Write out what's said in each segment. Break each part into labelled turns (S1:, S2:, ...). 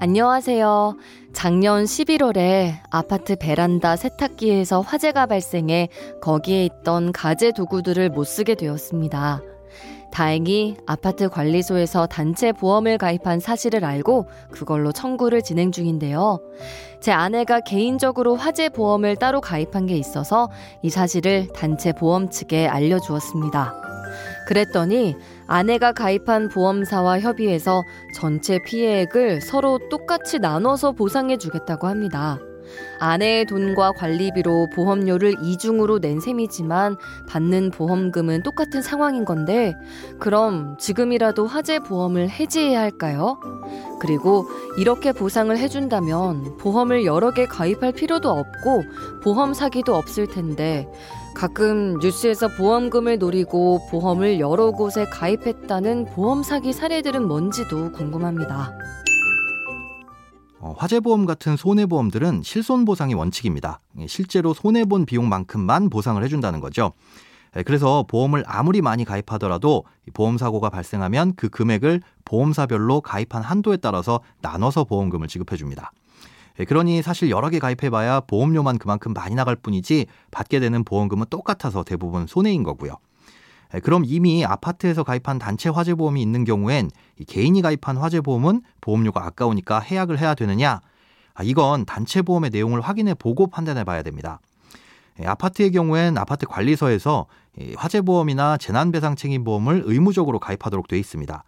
S1: 안녕하세요. 작년 11월에 아파트 베란다 세탁기에서 화재가 발생해 거기에 있던 가재 도구들을 못 쓰게 되었습니다. 다행히 아파트 관리소에서 단체 보험을 가입한 사실을 알고 그걸로 청구를 진행 중인데요. 제 아내가 개인적으로 화재 보험을 따로 가입한 게 있어서 이 사실을 단체 보험 측에 알려주었습니다. 그랬더니 아내가 가입한 보험사와 협의해서 전체 피해액을 서로 똑같이 나눠서 보상해 주겠다고 합니다. 아내의 돈과 관리비로 보험료를 이중으로 낸 셈이지만 받는 보험금은 똑같은 상황인 건데 그럼 지금이라도 화재 보험을 해지해야 할까요? 그리고 이렇게 보상을 해준다면 보험을 여러 개 가입할 필요도 없고 보험 사기도 없을 텐데 가끔 뉴스에서 보험금을 노리고 보험을 여러 곳에 가입했다는 보험 사기 사례들은 뭔지도 궁금합니다.
S2: 어, 화재보험 같은 손해보험들은 실손보상이 원칙입니다. 예, 실제로 손해본 비용만큼만 보상을 해준다는 거죠. 예, 그래서 보험을 아무리 많이 가입하더라도 보험사고가 발생하면 그 금액을 보험사별로 가입한 한도에 따라서 나눠서 보험금을 지급해줍니다. 예, 그러니 사실 여러 개 가입해봐야 보험료만 그만큼 많이 나갈 뿐이지 받게 되는 보험금은 똑같아서 대부분 손해인 거고요. 예, 그럼 이미 아파트에서 가입한 단체 화재보험이 있는 경우엔 개인이 가입한 화재보험은 보험료가 아까우니까 해약을 해야 되느냐? 아, 이건 단체 보험의 내용을 확인해 보고 판단해 봐야 됩니다. 예, 아파트의 경우엔 아파트 관리서에서 화재보험이나 재난배상 책임보험을 의무적으로 가입하도록 되어 있습니다.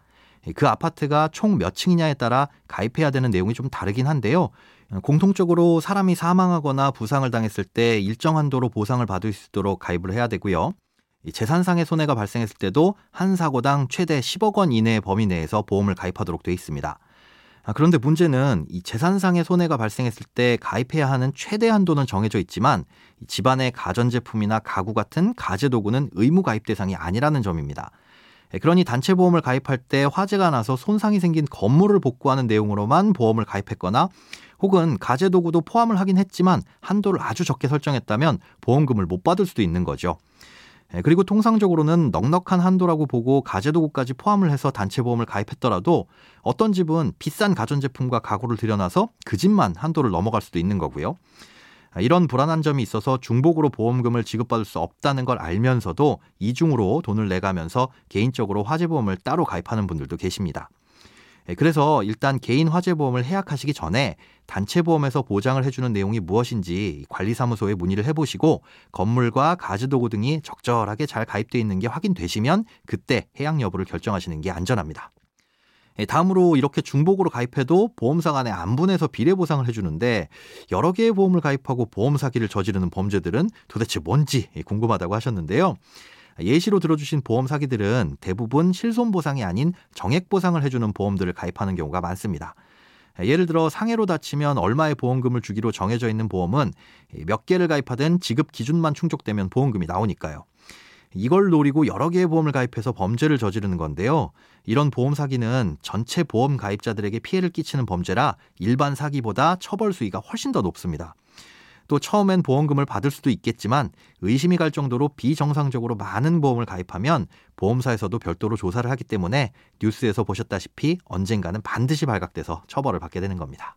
S2: 그 아파트가 총 몇 층이냐에 따라 가입해야 되는 내용이 좀 다르긴 한데요. 공통적으로 사람이 사망하거나 부상을 당했을 때 일정 한도로 보상을 받을 수 있도록 가입을 해야 되고요. 재산상의 손해가 발생했을 때도 한 사고당 최대 10억 원 이내의 범위 내에서 보험을 가입하도록 되어 있습니다. 아, 그런데 문제는 이 재산상의 손해가 발생했을 때 가입해야 하는 최대 한도는 정해져 있지만 집안의 가전제품이나 가구 같은 가재도구는 의무 가입 대상이 아니라는 점입니다. 예, 그러니 단체 보험을 가입할 때 화재가 나서 손상이 생긴 건물을 복구하는 내용으로만 보험을 가입했거나 혹은 가재 도구도 포함을 하긴 했지만 한도를 아주 적게 설정했다면 보험금을 못 받을 수도 있는 거죠. 예, 그리고 통상적으로는 넉넉한 한도라고 보고 가재도구까지 포함을 해서 단체 보험을 가입했더라도 어떤 집은 비싼 가전제품과 가구를 들여놔서 그 집만 한도를 넘어갈 수도 있는 거고요. 아, 이런 불안한 점이 있어서 중복으로 보험금을 지급받을 수 없다는 걸 알면서도 이중으로 돈을 내가면서 개인적으로 화재보험을 따로 가입하는 분들도 계십니다. 예, 그래서 일단 개인 화재보험을 해약하시기 전에 단체보험에서 보장을 해주는 내용이 무엇인지 관리사무소에 문의를 해보시고 건물과 가지도구 등이 적절하게 잘 가입되어 있는 게 확인되시면 그때 해약 여부를 결정하시는 게 안전합니다. 예, 다음으로 이렇게 중복으로 가입해도 보험사 간에 안분해서 비례 보상을 해주는데 여러 개의 보험을 가입하고 보험 사기를 저지르는 범죄들은 도대체 뭔지 궁금하다고 하셨는데요. 예시로 들어주신 보험 사기들은 대부분 실손 보상이 아닌 정액 보상을 해주는 보험들을 가입하는 경우가 많습니다. 예를 들어 상해로 다치면 얼마의 보험금을 주기로 정해져 있는 보험은 몇 개를 가입하든 지급 기준만 충족되면 보험금이 나오니까요. 이걸 노리고 여러 개의 보험을 가입해서 범죄를 저지르는 건데요. 이런 보험 사기는 전체 보험 가입자들에게 피해를 끼치는 범죄라 일반 사기보다 처벌 수위가 훨씬 더 높습니다. 또 처음엔 보험금을 받을 수도 있겠지만 의심이 갈 정도로 비정상적으로 많은 보험을 가입하면 보험사에서도 별도로 조사를 하기 때문에 뉴스에서 보셨다시피 언젠가는 반드시 발각돼서 처벌을 받게 되는 겁니다.